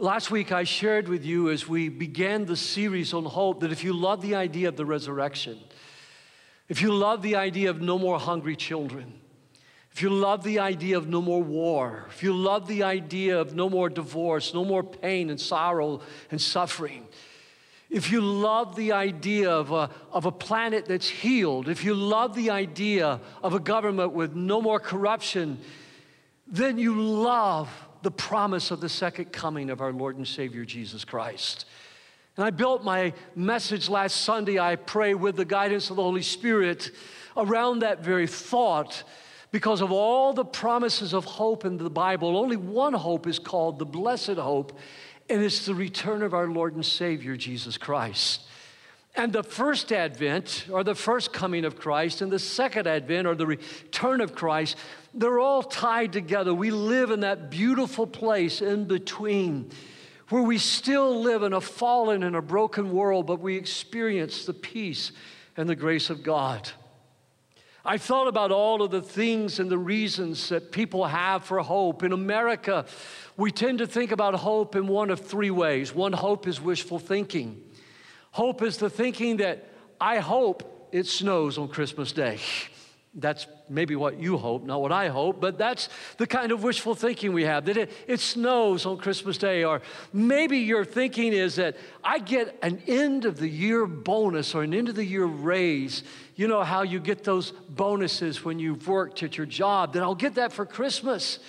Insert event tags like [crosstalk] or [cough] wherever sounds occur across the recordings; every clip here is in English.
Last week, I shared with you as we began the series on hope that if you love the idea of the resurrection, if you love the idea of no more hungry children, if you love the idea of no more war, if you love the idea of no more divorce, no more pain and sorrow and suffering, if you love the idea of a, of a planet that's healed, if you love the idea of a government with no more corruption, then you love the promise of the second coming of our Lord and Savior Jesus Christ. And I built my message last Sunday, I pray, with the guidance of the Holy Spirit around that very thought because of all the promises of hope in the Bible, only one hope is called the blessed hope, and it's the return of our Lord and Savior, Jesus Christ. And the first advent, or the first coming of Christ, and the second advent, or the return of Christ, they're all tied together. We live in that beautiful place in between where we still live in a fallen and a broken world, but we experience the peace and the grace of God. I thought about all of the things and the reasons that people have for hope. In America, we tend to think about hope in one of three ways. One, hope is wishful thinking. Hope is the thinking that I hope it snows on Christmas Day. [laughs] That's maybe what you hope, not what I hope, but that's the kind of wishful thinking we have that it, it snows on Christmas Day. Or maybe your thinking is that I get an end of the year bonus or an end of the year raise. You know how you get those bonuses when you've worked at your job, then I'll get that for Christmas.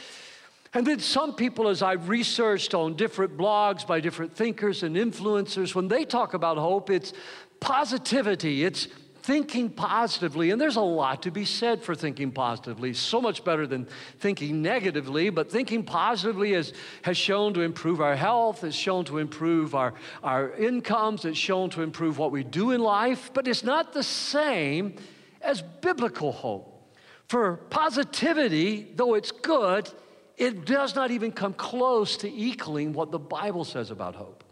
And then some people, as I've researched on different blogs by different thinkers and influencers, when they talk about hope, it's positivity, it's thinking positively, and there's a lot to be said for thinking positively, so much better than thinking negatively, but thinking positively has, has shown to improve our health, has shown to improve our, our incomes, it's shown to improve what we do in life, but it's not the same as biblical hope. For positivity, though it's good, it does not even come close to equaling what the Bible says about hope.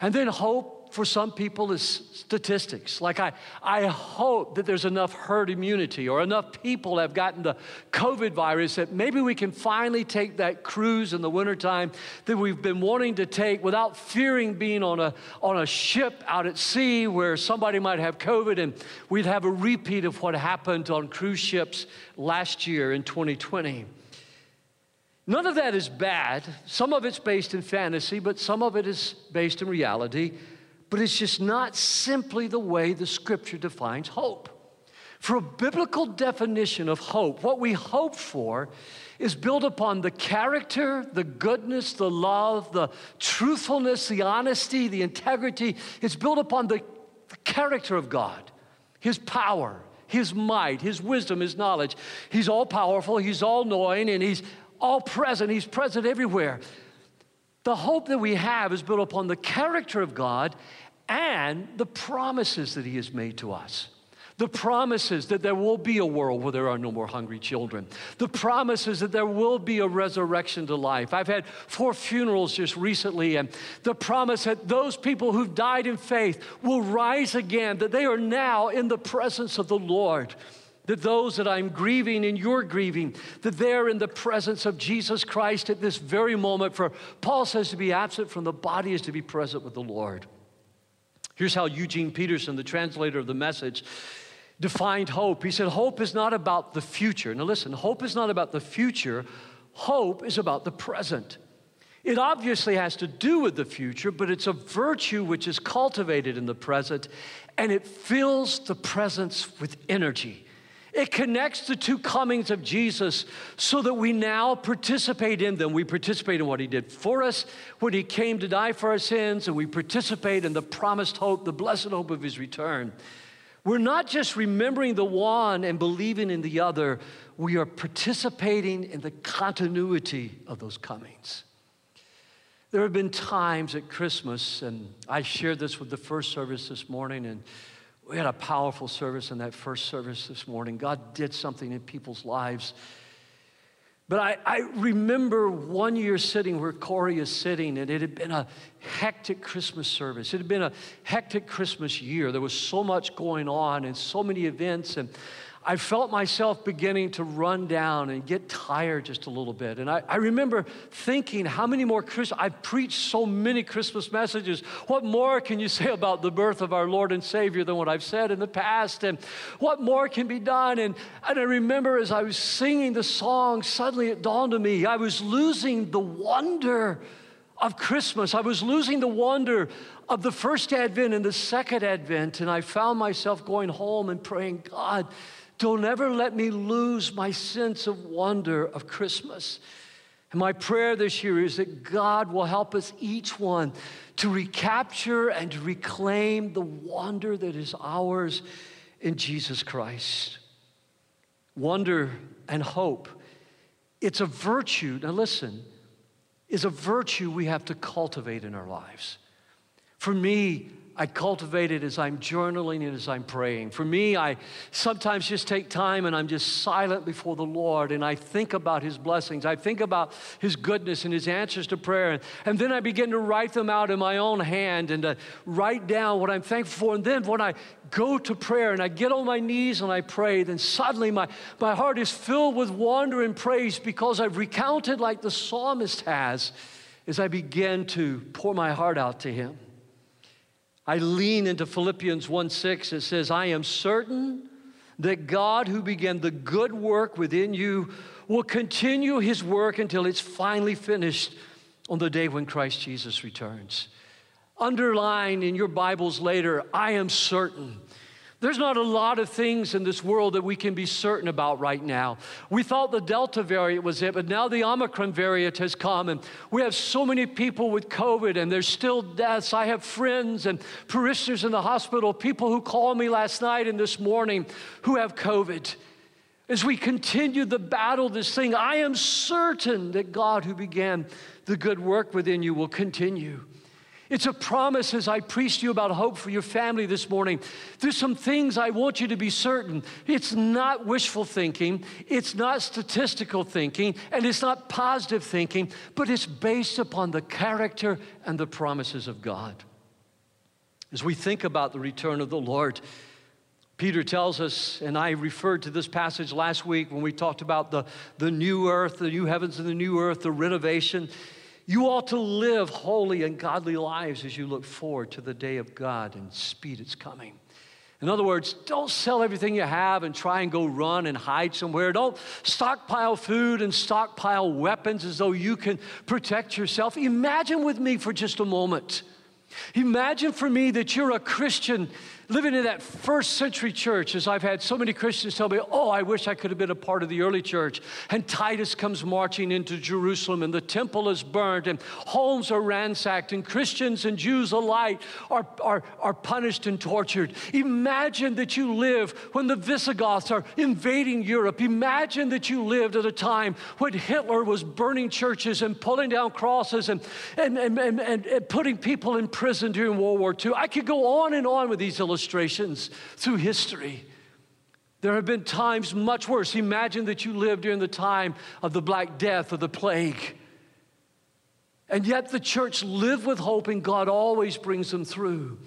And then hope for some people is statistics. Like, I, I hope that there's enough herd immunity or enough people have gotten the COVID virus that maybe we can finally take that cruise in the wintertime that we've been wanting to take without fearing being on a, on a ship out at sea where somebody might have COVID and we'd have a repeat of what happened on cruise ships last year in 2020. None of that is bad. Some of it's based in fantasy, but some of it is based in reality but it's just not simply the way the scripture defines hope. For a biblical definition of hope, what we hope for is built upon the character, the goodness, the love, the truthfulness, the honesty, the integrity. It's built upon the, the character of God, His power, His might, His wisdom, His knowledge. He's all powerful, He's all knowing, and He's all present. He's present everywhere. The hope that we have is built upon the character of God and the promises that He has made to us. The promises that there will be a world where there are no more hungry children. The promises that there will be a resurrection to life. I've had four funerals just recently, and the promise that those people who've died in faith will rise again, that they are now in the presence of the Lord that those that I'm grieving and you're grieving, that they're in the presence of Jesus Christ at this very moment. For Paul says to be absent from the body is to be present with the Lord. Here's how Eugene Peterson, the translator of the message, defined hope. He said, Hope is not about the future. Now, listen, hope is not about the future, hope is about the present. It obviously has to do with the future, but it's a virtue which is cultivated in the present and it fills the presence with energy. It connects the two comings of Jesus so that we now participate in them. We participate in what he did for us when he came to die for our sins, and we participate in the promised hope, the blessed hope of his return. We're not just remembering the one and believing in the other, we are participating in the continuity of those comings. There have been times at Christmas, and I shared this with the first service this morning, and we had a powerful service in that first service this morning. God did something in people's lives. But I, I, remember one year sitting where Corey is sitting, and it had been a hectic Christmas service. It had been a hectic Christmas year. There was so much going on and so many events. And I felt myself beginning to run down and get tired just a little bit. And I, I remember thinking, how many more Christmas, I've preached so many Christmas messages. What more can you say about the birth of our Lord and Savior than what I've said in the past? And what more can be done? And, and I remember as I was singing the song, suddenly it dawned on me, I was losing the wonder of Christmas. I was losing the wonder of the first Advent and the second Advent. And I found myself going home and praying, God, don't ever let me lose my sense of wonder of Christmas. And my prayer this year is that God will help us each one to recapture and reclaim the wonder that is ours in Jesus Christ. Wonder and hope. It's a virtue. Now, listen, is a virtue we have to cultivate in our lives. For me, I cultivate it as I'm journaling and as I'm praying. For me, I sometimes just take time and I'm just silent before the Lord and I think about His blessings. I think about His goodness and His answers to prayer. And then I begin to write them out in my own hand and to write down what I'm thankful for. And then when I go to prayer and I get on my knees and I pray, then suddenly my, my heart is filled with wonder and praise because I've recounted, like the psalmist has, as I begin to pour my heart out to Him. I lean into Philippians 1 6. It says, I am certain that God, who began the good work within you, will continue his work until it's finally finished on the day when Christ Jesus returns. Underline in your Bibles later, I am certain. There's not a lot of things in this world that we can be certain about right now. We thought the Delta variant was it, but now the Omicron variant has come, and we have so many people with COVID, and there's still deaths. I have friends and parishioners in the hospital, people who called me last night and this morning who have COVID. As we continue the battle, this thing, I am certain that God who began the good work within you will continue. It's a promise as I preach to you about hope for your family this morning. There's some things I want you to be certain. It's not wishful thinking, it's not statistical thinking, and it's not positive thinking, but it's based upon the character and the promises of God. As we think about the return of the Lord, Peter tells us, and I referred to this passage last week when we talked about the, the new earth, the new heavens and the new earth, the renovation. You ought to live holy and godly lives as you look forward to the day of God and speed its coming. In other words, don't sell everything you have and try and go run and hide somewhere. Don't stockpile food and stockpile weapons as though you can protect yourself. Imagine with me for just a moment. Imagine for me that you're a Christian living in that first century church, as I've had so many Christians tell me, Oh, I wish I could have been a part of the early church. And Titus comes marching into Jerusalem, and the temple is burned, and homes are ransacked, and Christians and Jews alike are, are, are punished and tortured. Imagine that you live when the Visigoths are invading Europe. Imagine that you lived at a time when Hitler was burning churches and pulling down crosses and, and, and, and, and putting people in prison during World War II. I could go on and on with these illustrations illustrations through history. There have been times much worse. Imagine that you lived during the time of the Black Death or the plague. And yet the church lived with hope, and God always brings them through.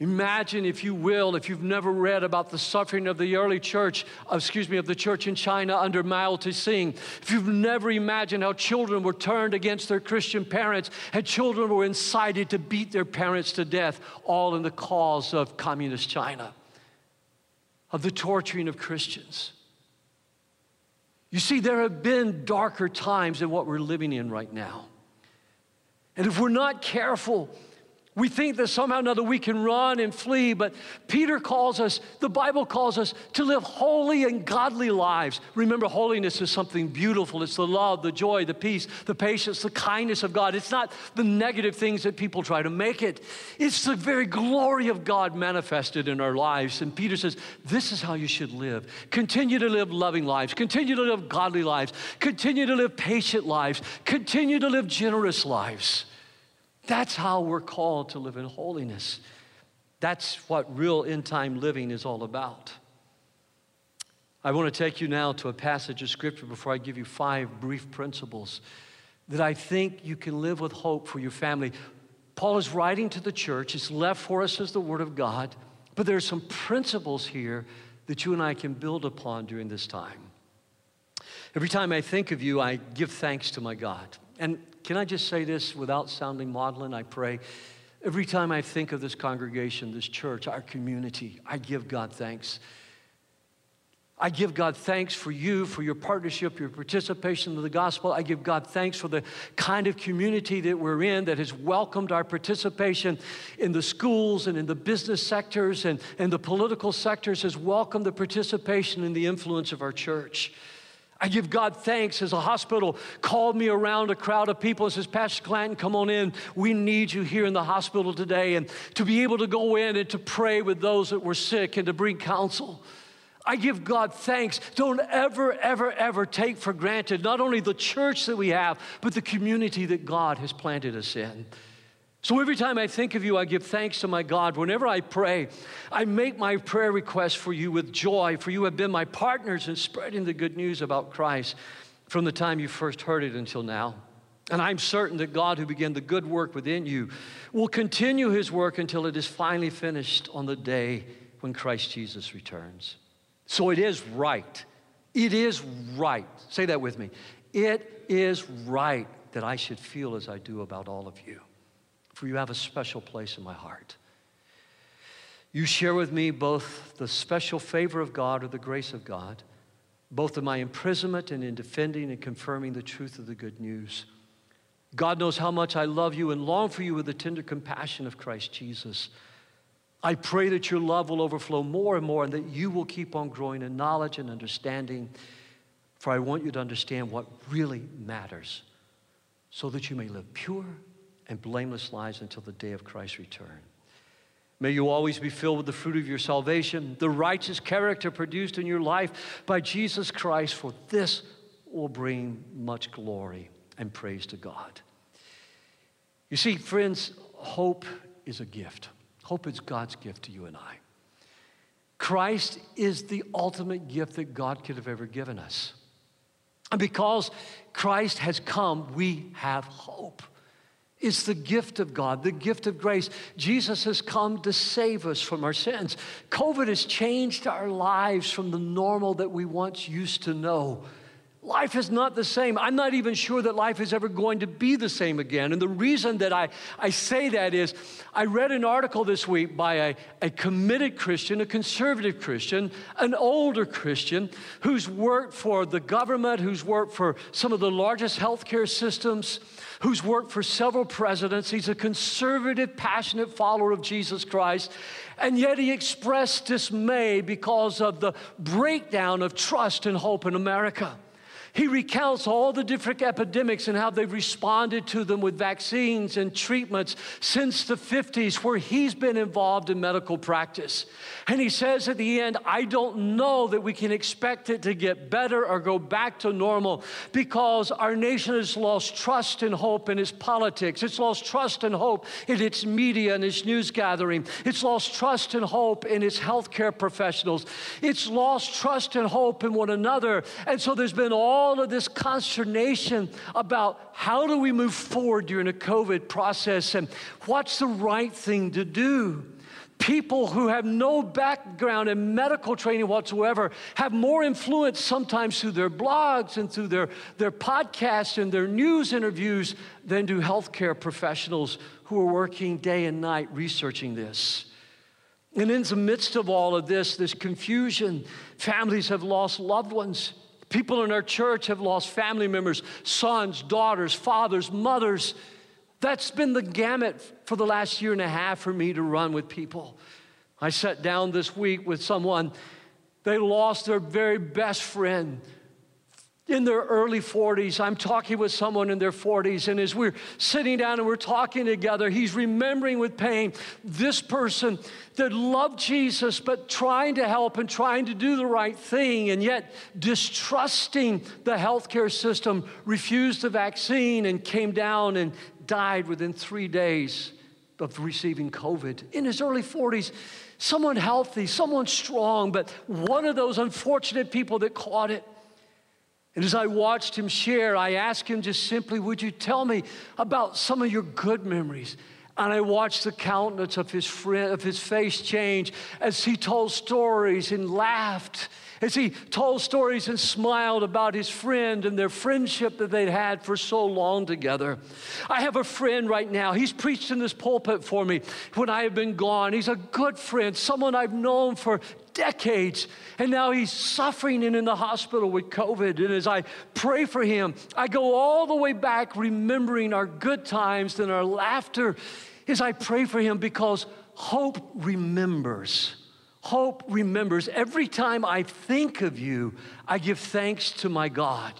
Imagine, if you will, if you've never read about the suffering of the early church, uh, excuse me, of the church in China under Mao Zedong, if you've never imagined how children were turned against their Christian parents and children were incited to beat their parents to death, all in the cause of communist China, of the torturing of Christians. You see, there have been darker times than what we're living in right now. And if we're not careful, we think that somehow or another we can run and flee, but Peter calls us, the Bible calls us to live holy and godly lives. Remember, holiness is something beautiful. It's the love, the joy, the peace, the patience, the kindness of God. It's not the negative things that people try to make it, it's the very glory of God manifested in our lives. And Peter says, This is how you should live. Continue to live loving lives, continue to live godly lives, continue to live patient lives, continue to live generous lives. That's how we're called to live in holiness. That's what real end time living is all about. I want to take you now to a passage of scripture before I give you five brief principles that I think you can live with hope for your family. Paul is writing to the church, it's left for us as the Word of God, but there are some principles here that you and I can build upon during this time. Every time I think of you, I give thanks to my God. And can I just say this without sounding maudlin? I pray. Every time I think of this congregation, this church, our community, I give God thanks. I give God thanks for you, for your partnership, your participation in the gospel. I give God thanks for the kind of community that we're in that has welcomed our participation in the schools and in the business sectors and, and the political sectors, has welcomed the participation and the influence of our church. I give God thanks as a hospital called me around a crowd of people and says, Pastor Clanton, come on in. We need you here in the hospital today. And to be able to go in and to pray with those that were sick and to bring counsel. I give God thanks. Don't ever, ever, ever take for granted not only the church that we have, but the community that God has planted us in. So every time I think of you, I give thanks to my God. Whenever I pray, I make my prayer request for you with joy, for you have been my partners in spreading the good news about Christ from the time you first heard it until now. And I'm certain that God, who began the good work within you, will continue his work until it is finally finished on the day when Christ Jesus returns. So it is right. It is right. Say that with me. It is right that I should feel as I do about all of you, for you have a special place in my heart. You share with me both the special favor of God or the grace of God, both in my imprisonment and in defending and confirming the truth of the good news. God knows how much I love you and long for you with the tender compassion of Christ Jesus. I pray that your love will overflow more and more and that you will keep on growing in knowledge and understanding. For I want you to understand what really matters so that you may live pure and blameless lives until the day of Christ's return. May you always be filled with the fruit of your salvation, the righteous character produced in your life by Jesus Christ, for this will bring much glory and praise to God. You see, friends, hope is a gift. Hope is God's gift to you and I. Christ is the ultimate gift that God could have ever given us. And because Christ has come, we have hope. It's the gift of God, the gift of grace. Jesus has come to save us from our sins. COVID has changed our lives from the normal that we once used to know. Life is not the same. I'm not even sure that life is ever going to be the same again. And the reason that I, I say that is I read an article this week by a, a committed Christian, a conservative Christian, an older Christian who's worked for the government, who's worked for some of the largest healthcare systems, who's worked for several presidents. He's a conservative, passionate follower of Jesus Christ. And yet he expressed dismay because of the breakdown of trust and hope in America. He recounts all the different epidemics and how they've responded to them with vaccines and treatments since the 50s, where he's been involved in medical practice. And he says at the end, I don't know that we can expect it to get better or go back to normal because our nation has lost trust and hope in its politics. It's lost trust and hope in its media and its news gathering. It's lost trust and hope in its healthcare professionals. It's lost trust and hope in one another. And so there's been all all of this consternation about how do we move forward during a COVID process and what's the right thing to do. People who have no background in medical training whatsoever have more influence sometimes through their blogs and through their, their podcasts and their news interviews than do healthcare professionals who are working day and night researching this. And in the midst of all of this, this confusion, families have lost loved ones. People in our church have lost family members, sons, daughters, fathers, mothers. That's been the gamut for the last year and a half for me to run with people. I sat down this week with someone, they lost their very best friend in their early 40s. I'm talking with someone in their 40s, and as we're sitting down and we're talking together, he's remembering with pain this person that loved Jesus, but trying to help and trying to do the right thing, and yet distrusting the healthcare system, refused the vaccine and came down and died within three days of receiving COVID in his early 40s. Someone healthy, someone strong, but one of those unfortunate people that caught it. And as I watched him share, I asked him just simply, Would you tell me about some of your good memories? And I watched the countenance of his friend, of his face change as he told stories and laughed as he told stories and smiled about his friend and their friendship that they'd had for so long together. I have a friend right now. He's preached in this pulpit for me when I have been gone. He's a good friend, someone I've known for decades. And now he's suffering and in the hospital with COVID. And as I pray for him, I go all the way back remembering our good times and our laughter as I pray for him because hope remembers. Hope remembers every time I think of you, I give thanks to my God.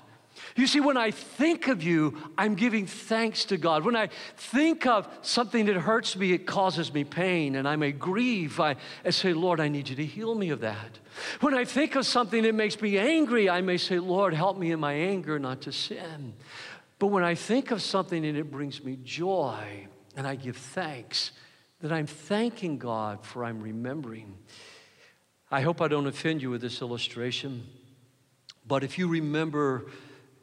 You see, when I think of you, I'm giving thanks to God. When I think of something that hurts me, it causes me pain, and I may grieve. I, I say, Lord, I need you to heal me of that. When I think of something that makes me angry, I may say, Lord, help me in my anger not to sin. But when I think of something and it brings me joy, and I give thanks, that I'm thanking God for I'm remembering. I hope I don't offend you with this illustration, but if you remember,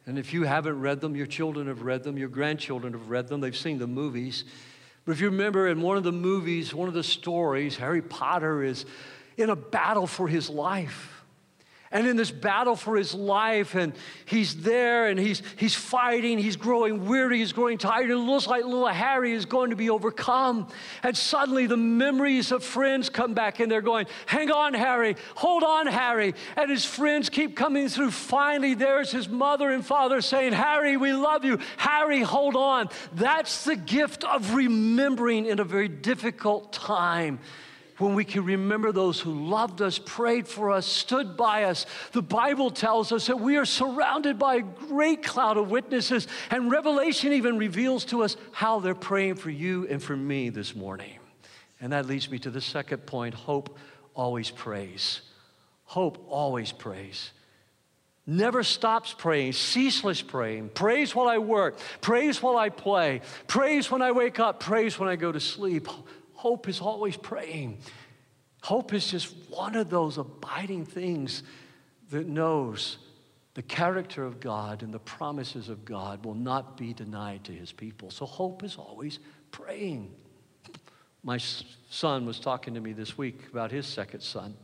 and if you haven't read them, your children have read them, your grandchildren have read them, they've seen the movies. But if you remember in one of the movies, one of the stories, Harry Potter is in a battle for his life and in this battle for his life and he's there and he's he's fighting he's growing weary he's growing tired. And it looks like little harry is going to be overcome. And suddenly the memories of friends come back and they're going hang on harry. Hold on harry. And his friends keep coming through. Finally there's his mother and father saying harry we love you. Harry hold on. That's the gift of remembering in a very difficult time when we can remember those who loved us, prayed for us, stood by us. The Bible tells us that we are surrounded by a great cloud of witnesses, and Revelation even reveals to us how they're praying for you and for me this morning. And that leads me to the second point hope always prays. Hope always prays. Never stops praying, ceaseless praying, prays while I work, prays while I play, prays when I wake up, prays when I go to sleep. Hope is always praying. Hope is just one of those abiding things that knows the character of God and the promises of God will not be denied to his people. So hope is always praying. My son was talking to me this week about his second son.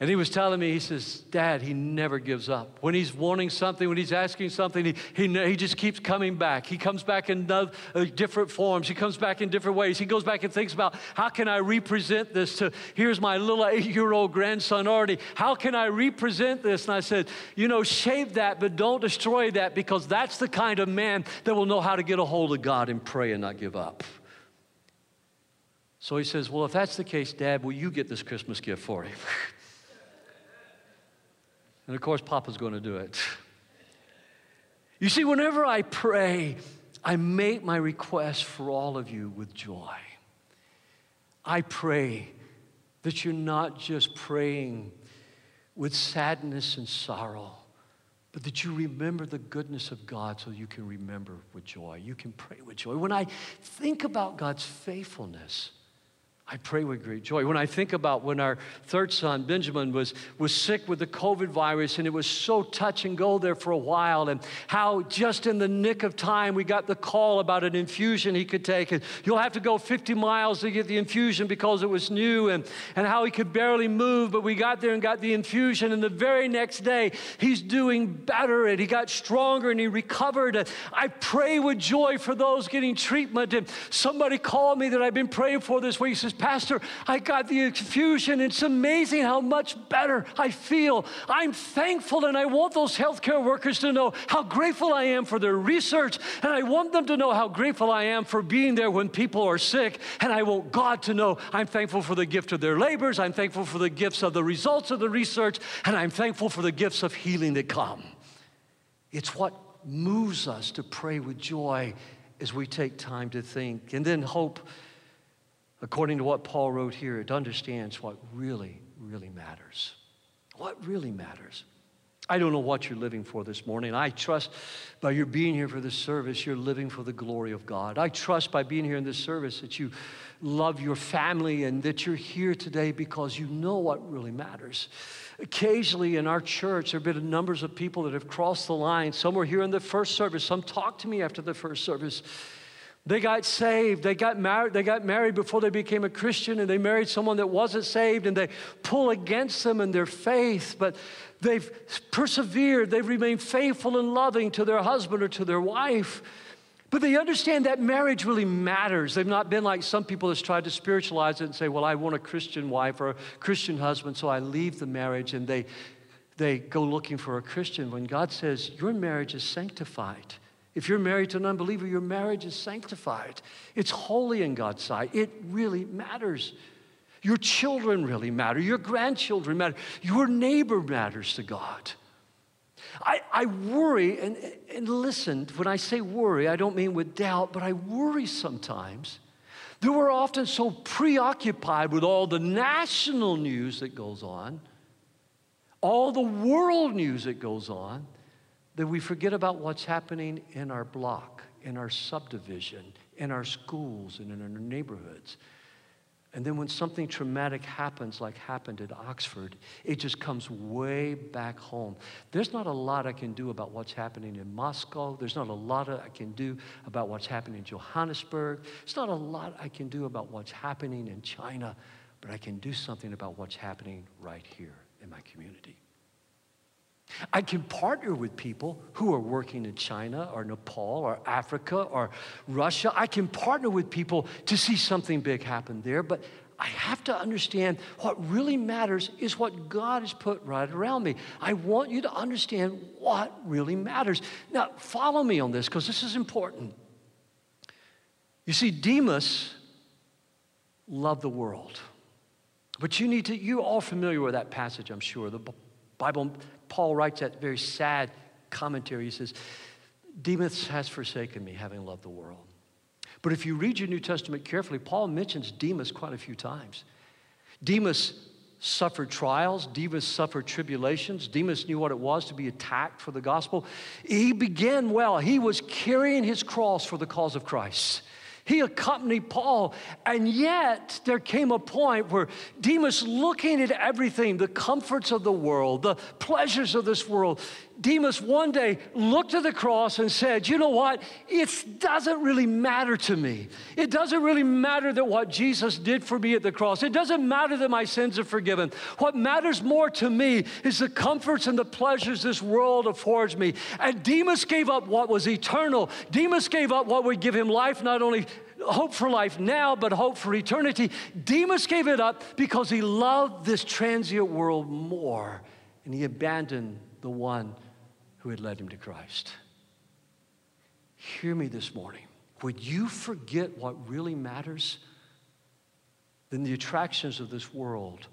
And he was telling me, he says, Dad, he never gives up. When he's wanting something, when he's asking something, he, he, he just keeps coming back. He comes back in uh, different forms. He comes back in different ways. He goes back and thinks about, how can I represent this to, here's my little eight year old grandson already. How can I represent this? And I said, you know, shape that, but don't destroy that because that's the kind of man that will know how to get a hold of God and pray and not give up. So he says, well, if that's the case, Dad, will you get this Christmas gift for him? [laughs] And of course, Papa's going to do it. You see, whenever I pray, I make my request for all of you with joy. I pray that you're not just praying with sadness and sorrow, but that you remember the goodness of God so you can remember with joy. You can pray with joy. When I think about God's faithfulness, I pray with great joy. When I think about when our third son, Benjamin, was, was sick with the COVID virus, and it was so touch and go there for a while, and how just in the nick of time we got the call about an infusion he could take. And you'll have to go 50 miles to get the infusion because it was new, and, and how he could barely move. But we got there and got the infusion, and the very next day he's doing better, and he got stronger, and he recovered. And I pray with joy for those getting treatment. And somebody called me that I've been praying for this week. He says, Pastor, I got the infusion. It's amazing how much better I feel. I'm thankful, and I want those healthcare workers to know how grateful I am for their research, and I want them to know how grateful I am for being there when people are sick, and I want God to know I'm thankful for the gift of their labors, I'm thankful for the gifts of the results of the research, and I'm thankful for the gifts of healing that come. It's what moves us to pray with joy as we take time to think. And then hope according to what Paul wrote here, it understands what really, really matters. What really matters. I don't know what you're living for this morning. I trust by your being here for this service, you're living for the glory of God. I trust by being here in this service that you love your family and that you're here today because you know what really matters. Occasionally in our church, there have been numbers of people that have crossed the line. Some were here in the first service, some talked to me after the first service They got saved. They got married. They got married before they became a Christian, and they married someone that wasn't saved, and they pull against them in their faith. But they've persevered. They've remained faithful and loving to their husband or to their wife. But they understand that marriage really matters. They've not been like some people that's tried to spiritualize it and say, "Well, I want a Christian wife or a Christian husband, so I leave the marriage," and they they go looking for a Christian. When God says your marriage is sanctified. If you're married to an unbeliever, your marriage is sanctified. It's holy in God's sight. It really matters. Your children really matter. Your grandchildren matter. Your neighbor matters to God. I, I worry, and, and listen, when I say worry, I don't mean with doubt, but I worry sometimes that we're often so preoccupied with all the national news that goes on, all the world news that goes on, that we forget about what's happening in our block, in our subdivision, in our schools, and in our neighborhoods. And then when something traumatic happens, like happened at Oxford, it just comes way back home. There's not a lot I can do about what's happening in Moscow. There's not a lot I can do about what's happening in Johannesburg. There's not a lot I can do about what's happening in China, but I can do something about what's happening right here in my community. I can partner with people who are working in China or Nepal or Africa or Russia. I can partner with people to see something big happen there, but I have to understand what really matters is what God has put right around me. I want you to understand what really matters. Now, follow me on this because this is important. You see, Demas loved the world. But you need to, you're all familiar with that passage, I'm sure. The Bible Paul writes that very sad commentary. He says, Demas has forsaken me, having loved the world. But if you read your New Testament carefully, Paul mentions Demas quite a few times. Demas suffered trials, Demas suffered tribulations, Demas knew what it was to be attacked for the gospel. He began well, he was carrying his cross for the cause of Christ. He accompanied Paul. And yet, there came a point where Demas, looking at everything, the comforts of the world, the pleasures of this world, Demas one day looked at the cross and said, You know what? It doesn't really matter to me. It doesn't really matter that what Jesus did for me at the cross. It doesn't matter that my sins are forgiven. What matters more to me is the comforts and the pleasures this world affords me. And Demas gave up what was eternal. Demas gave up what would give him life, not only hope for life now, but hope for eternity. Demas gave it up because he loved this transient world more, and he abandoned the one who had led him to Christ. Hear me this morning. Would you forget what really matters? Then the attractions of this world,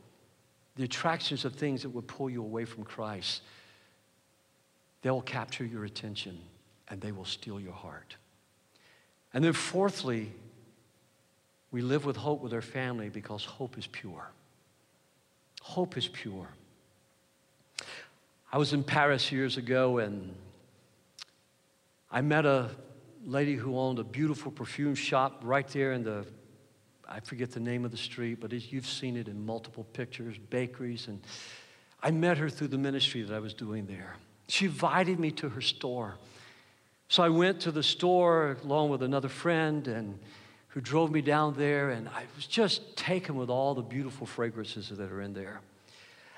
the attractions of things that would pull you away from Christ, they'll capture your attention and they will steal your heart. And then, fourthly, we live with hope with our family because hope is pure. Hope is pure. I was in Paris years ago and I met a lady who owned a beautiful perfume shop right there in the, I forget the name of the street, but as you've seen it in multiple pictures, bakeries. And I met her through the ministry that I was doing there. She invited me to her store. So I went to the store along with another friend and who drove me down there, and I was just taken with all the beautiful fragrances that are in there.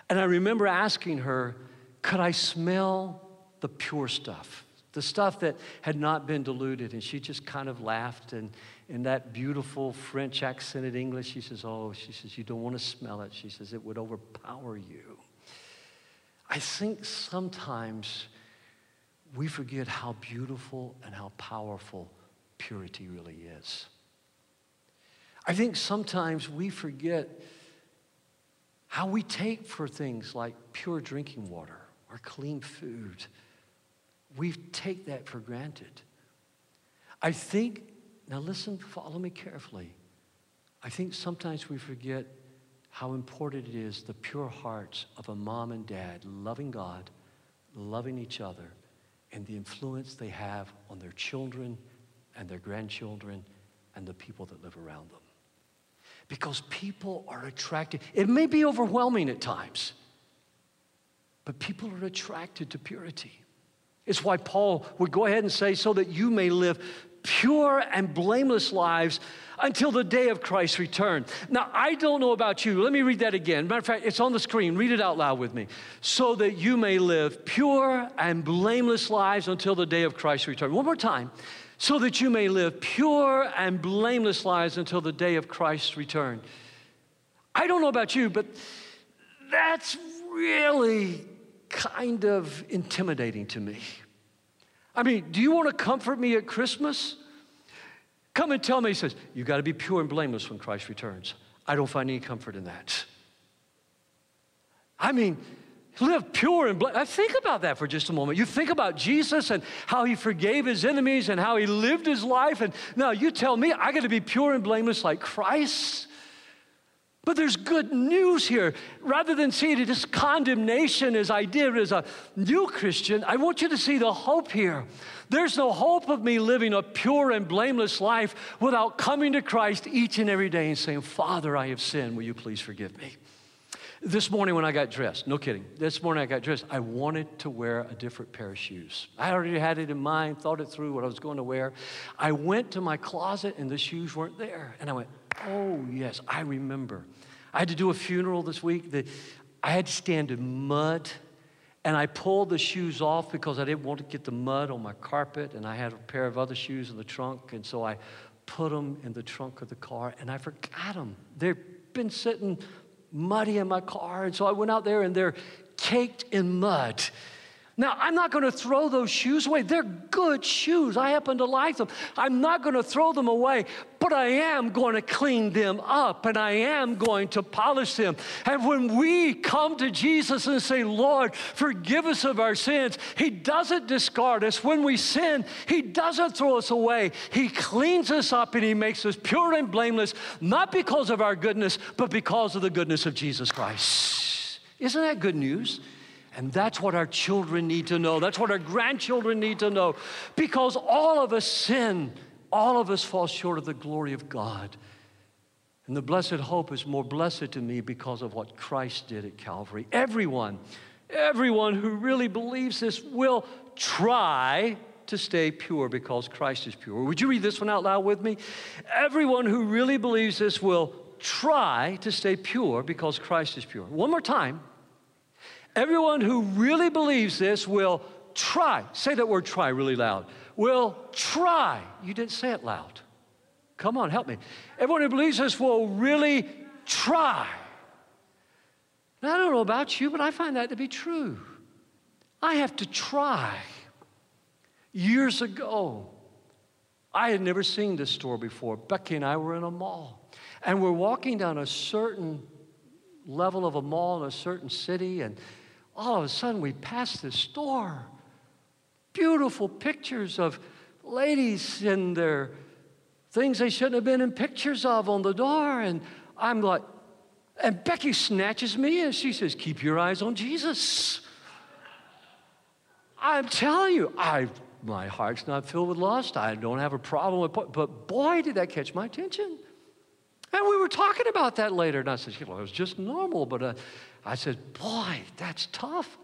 And I remember asking her, could I smell the pure stuff? The stuff that had not been diluted. And she just kind of laughed. And in that beautiful French accented English, she says, Oh, she says, you don't want to smell it. She says, it would overpower you. I think sometimes we forget how beautiful and how powerful purity really is. I think sometimes we forget how we take for things like pure drinking water or clean food. We take that for granted. I think, now listen, follow me carefully. I think sometimes we forget how important it is the pure hearts of a mom and dad loving God, loving each other, and the influence they have on their children and their grandchildren and the people that live around them. Because people are attracted. It may be overwhelming at times. But people are attracted to purity. It's why Paul would go ahead and say, so that you may live pure and blameless lives until the day of Christ's return. Now, I don't know about you. Let me read that again. Matter of fact, it's on the screen. Read it out loud with me. So that you may live pure and blameless lives until the day of Christ's return. One more time. So that you may live pure and blameless lives until the day of Christ's return. I don't know about you, but that's really kind of intimidating to me. I mean, do you want to comfort me at Christmas? Come and tell me, he says, you got to be pure and blameless when Christ returns. I don't find any comfort in that. I mean, live pure and blameless. Think about that for just a moment. You think about Jesus and how he forgave his enemies and how he lived his life. And now you tell me I got to be pure and blameless like Christ. But there's good news here. Rather than seeing it as condemnation as I did as a new Christian, I want you to see the hope here. There's no hope of me living a pure and blameless life without coming to Christ each and every day and saying, Father, I have sinned. Will you please forgive me? This morning when I got dressed, no kidding, this morning I got dressed, I wanted to wear a different pair of shoes. I already had it in mind, thought it through what I was going to wear. I went to my closet and the shoes weren't there. And I went, oh, yes, I remember. I had to do a funeral this week. The, I had to stand in mud, and I pulled the shoes off because I didn't want to get the mud on my carpet, and I had a pair of other shoes in the trunk, and so I put them in the trunk of the car, and I forgot them. They've been sitting muddy in my car, and so I went out there, and they're caked in mud. Now, I'm not going to throw those shoes away. They're good shoes. I happen to like them. I'm not going to throw them away, but I am going to clean them up and I am going to polish them. And when we come to Jesus and say, Lord, forgive us of our sins, He doesn't discard us. When we sin, He doesn't throw us away. He cleans us up and He makes us pure and blameless, not because of our goodness, but because of the goodness of Jesus Christ. Isn't that good news? And that's what our children need to know. That's what our grandchildren need to know. Because all of us sin, all of us fall short of the glory of God. And the blessed hope is more blessed to me because of what Christ did at Calvary. Everyone, everyone who really believes this will try to stay pure because Christ is pure. Would you read this one out loud with me? Everyone who really believes this will try to stay pure because Christ is pure. One more time. Everyone who really believes this will try. Say that word try really loud. Will try. You didn't say it loud. Come on, help me. Everyone who believes this will really try. Now, I don't know about you, but I find that to be true. I have to try. Years ago, I had never seen this store before. Becky and I were in a mall, and we're walking down a certain level of a mall in a certain city, and all of a sudden we pass this store. Beautiful pictures of ladies in their things they shouldn't have been in pictures of on the door. And I'm like, and Becky snatches me and she says, Keep your eyes on Jesus. I'm telling you, I my heart's not filled with lust. I don't have a problem with, but boy, did that catch my attention. And we were talking about that later, and I said, you know, it was just normal, but uh, I said, Boy, that's tough.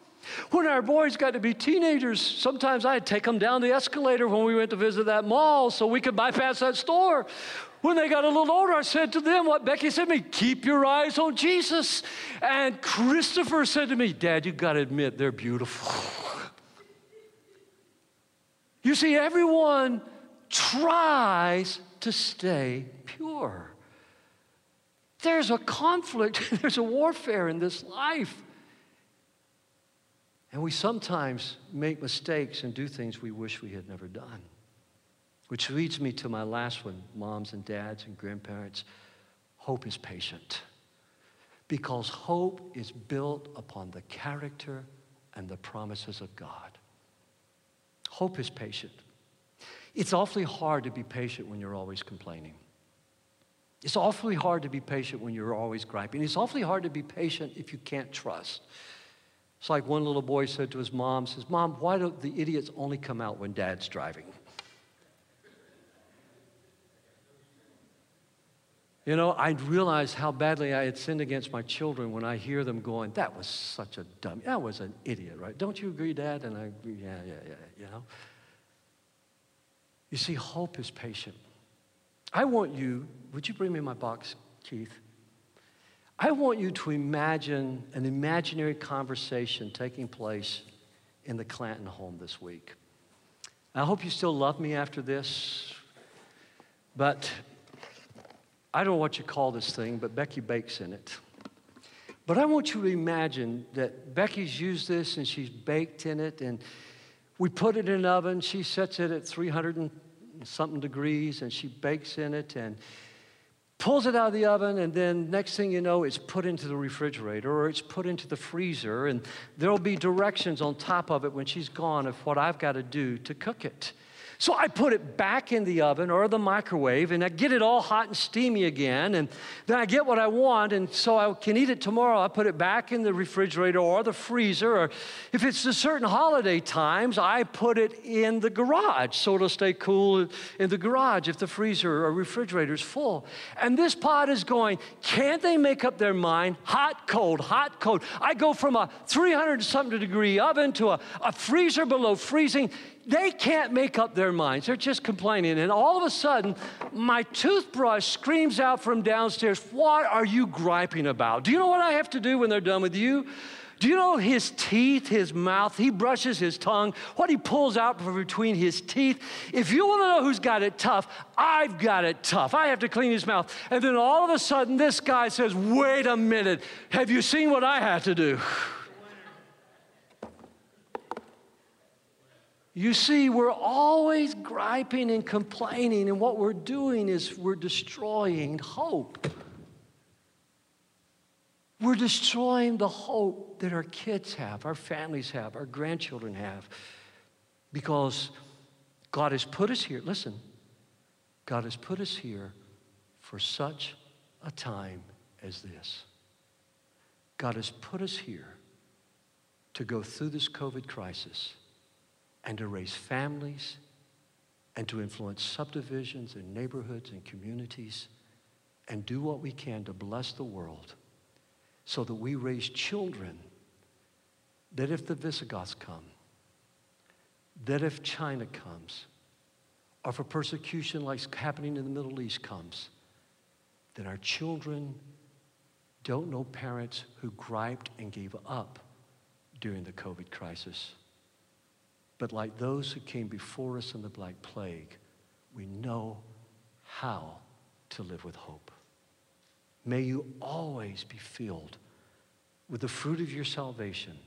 When our boys got to be teenagers, sometimes I'd take them down the escalator when we went to visit that mall so we could bypass that store. When they got a little older, I said to them what Becky said to me keep your eyes on Jesus. And Christopher said to me, Dad, you got to admit they're beautiful. [laughs] you see, everyone tries to stay pure. There's a conflict, [laughs] there's a warfare in this life. And we sometimes make mistakes and do things we wish we had never done. Which leads me to my last one moms and dads and grandparents. Hope is patient. Because hope is built upon the character and the promises of God. Hope is patient. It's awfully hard to be patient when you're always complaining. It's awfully hard to be patient when you're always griping. It's awfully hard to be patient if you can't trust. It's like one little boy said to his mom, says, Mom, why don't the idiots only come out when dad's driving? You know, I'd realize how badly I had sinned against my children when I hear them going, that was such a dumb, that was an idiot, right? Don't you agree, Dad? And I agree, yeah, yeah, yeah, you know. You see, hope is patient. I want you, would you bring me my box, Keith? I want you to imagine an imaginary conversation taking place in the Clanton home this week. I hope you still love me after this, but I don't know what you call this thing, but Becky bakes in it. But I want you to imagine that Becky's used this and she's baked in it, and we put it in an oven. She sets it at 300 and something degrees, and she bakes in it and pulls it out of the oven, and then next thing you know, it's put into the refrigerator or it's put into the freezer, and there'll be directions on top of it when she's gone of what I've got to do to cook it. So I put it back in the oven or the microwave and I get it all hot and steamy again. And then I get what I want. And so I can eat it tomorrow. I put it back in the refrigerator or the freezer. Or if it's a certain holiday times, I put it in the garage so it'll stay cool in the garage if the freezer or refrigerator is full. And this pot is going, can't they make up their mind? Hot, cold, hot, cold. I go from a 300 something degree oven to a, a freezer below freezing they can't make up their minds. They're just complaining. And all of a sudden, my toothbrush screams out from downstairs, What are you griping about? Do you know what I have to do when they're done with you? Do you know his teeth, his mouth? He brushes his tongue, what he pulls out from between his teeth. If you want to know who's got it tough, I've got it tough. I have to clean his mouth. And then all of a sudden, this guy says, Wait a minute, have you seen what I have to do? You see, we're always griping and complaining, and what we're doing is we're destroying hope. We're destroying the hope that our kids have, our families have, our grandchildren have, because God has put us here. Listen, God has put us here for such a time as this. God has put us here to go through this COVID crisis and to raise families and to influence subdivisions and neighborhoods and communities and do what we can to bless the world so that we raise children that if the Visigoths come, that if China comes, or if a persecution like happening in the Middle East comes, then our children don't know parents who griped and gave up during the COVID crisis but like those who came before us in the Black Plague, we know how to live with hope. May you always be filled with the fruit of your salvation,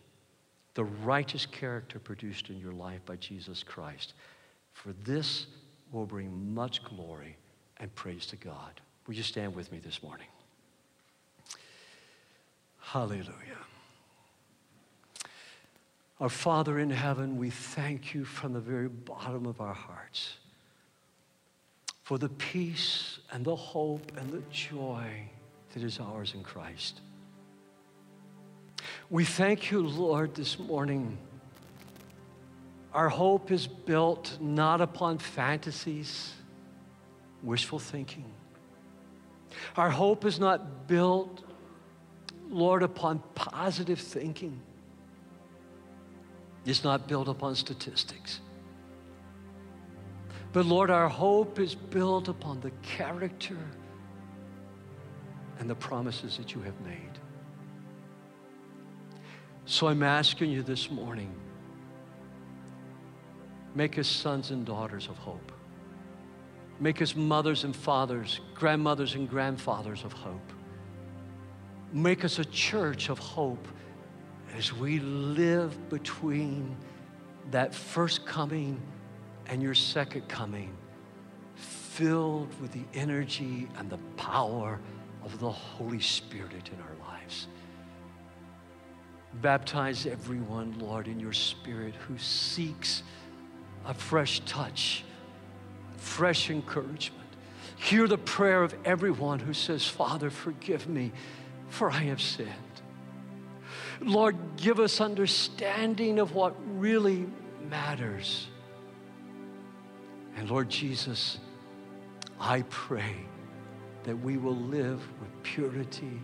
the righteous character produced in your life by Jesus Christ. For this will bring much glory and praise to God. Will you stand with me this morning? Hallelujah. Our Father in heaven, we thank you from the very bottom of our hearts for the peace and the hope and the joy that is ours in Christ. We thank you, Lord, this morning. Our hope is built not upon fantasies, wishful thinking. Our hope is not built, Lord, upon positive thinking is not built upon statistics. But Lord, our hope is built upon the character and the promises that you have made. So I'm asking you this morning make us sons and daughters of hope. Make us mothers and fathers, grandmothers and grandfathers of hope. Make us a church of hope as we live between that first coming and your second coming, filled with the energy and the power of the Holy Spirit in our lives. Baptize everyone, Lord, in your spirit who seeks a fresh touch, fresh encouragement. Hear the prayer of everyone who says, Father, forgive me, for I have sinned. Lord, give us understanding of what really matters. And Lord Jesus, I pray that we will live with purity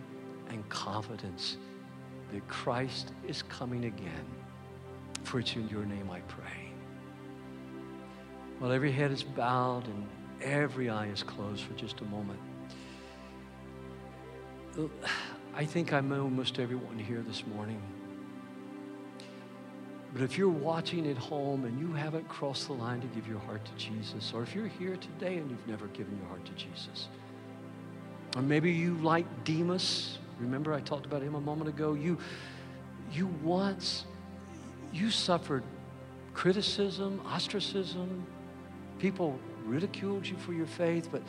and confidence that Christ is coming again. For it's in your name I pray. while every head is bowed and every eye is closed for just a moment. I think I'm almost everyone here this morning. But if you're watching at home and you haven't crossed the line to give your heart to Jesus, or if you're here today and you've never given your heart to Jesus, or maybe you like Demas, remember I talked about him a moment ago, you, you once, you suffered criticism, ostracism, people ridiculed you for your faith, but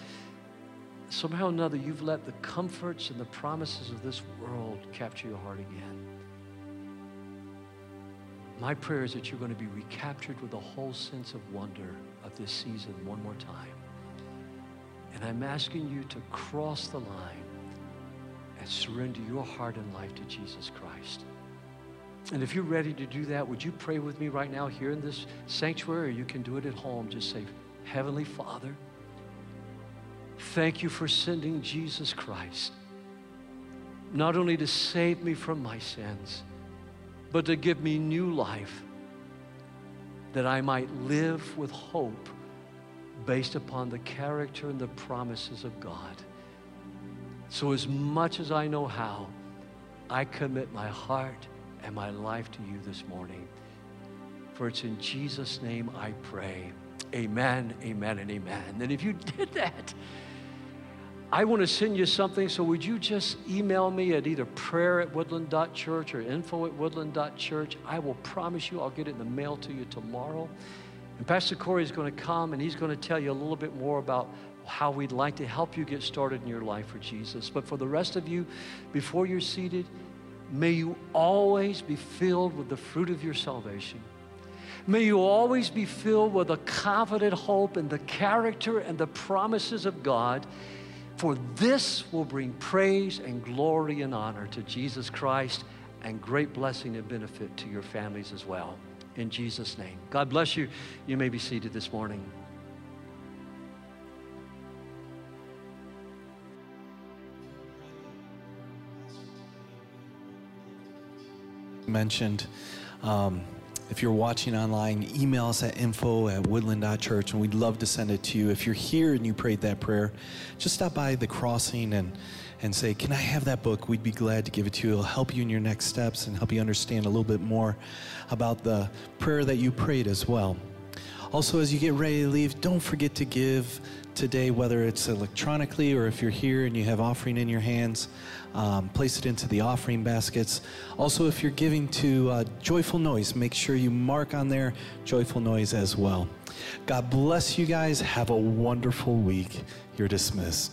somehow or another you've let the comforts and the promises of this world capture your heart again. My prayer is that you're going to be recaptured with a whole sense of wonder of this season one more time. And I'm asking you to cross the line and surrender your heart and life to Jesus Christ. And if you're ready to do that, would you pray with me right now here in this sanctuary, or you can do it at home? Just say, Heavenly Father, thank you for sending Jesus Christ, not only to save me from my sins, but to give me new life, that I might live with hope based upon the character and the promises of God. So, as much as I know how, I commit my heart and my life to you this morning. For it's in Jesus' name I pray. Amen, amen, and amen. And if you [laughs] did that, I want to send you something, so would you just email me at either prayer at woodland.church or info at woodland.church? I will promise you I'll get it in the mail to you tomorrow. And Pastor Corey is going to come and he's going to tell you a little bit more about how we'd like to help you get started in your life for Jesus. But for the rest of you, before you're seated, may you always be filled with the fruit of your salvation. May you always be filled with a confident hope in the character and the promises of God, for this will bring praise and glory and honor to Jesus Christ and great blessing and benefit to your families as well. In Jesus' name. God bless you. You may be seated this morning. mentioned um, if you're watching online, email us at info at woodland.church and we'd love to send it to you. If you're here and you prayed that prayer, just stop by the crossing and, and say, Can I have that book? We'd be glad to give it to you. It'll help you in your next steps and help you understand a little bit more about the prayer that you prayed as well. Also, as you get ready to leave, don't forget to give today, whether it's electronically or if you're here and you have offering in your hands, um, place it into the offering baskets. Also, if you're giving to uh, Joyful Noise, make sure you mark on there Joyful Noise as well. God bless you guys. Have a wonderful week. You're dismissed.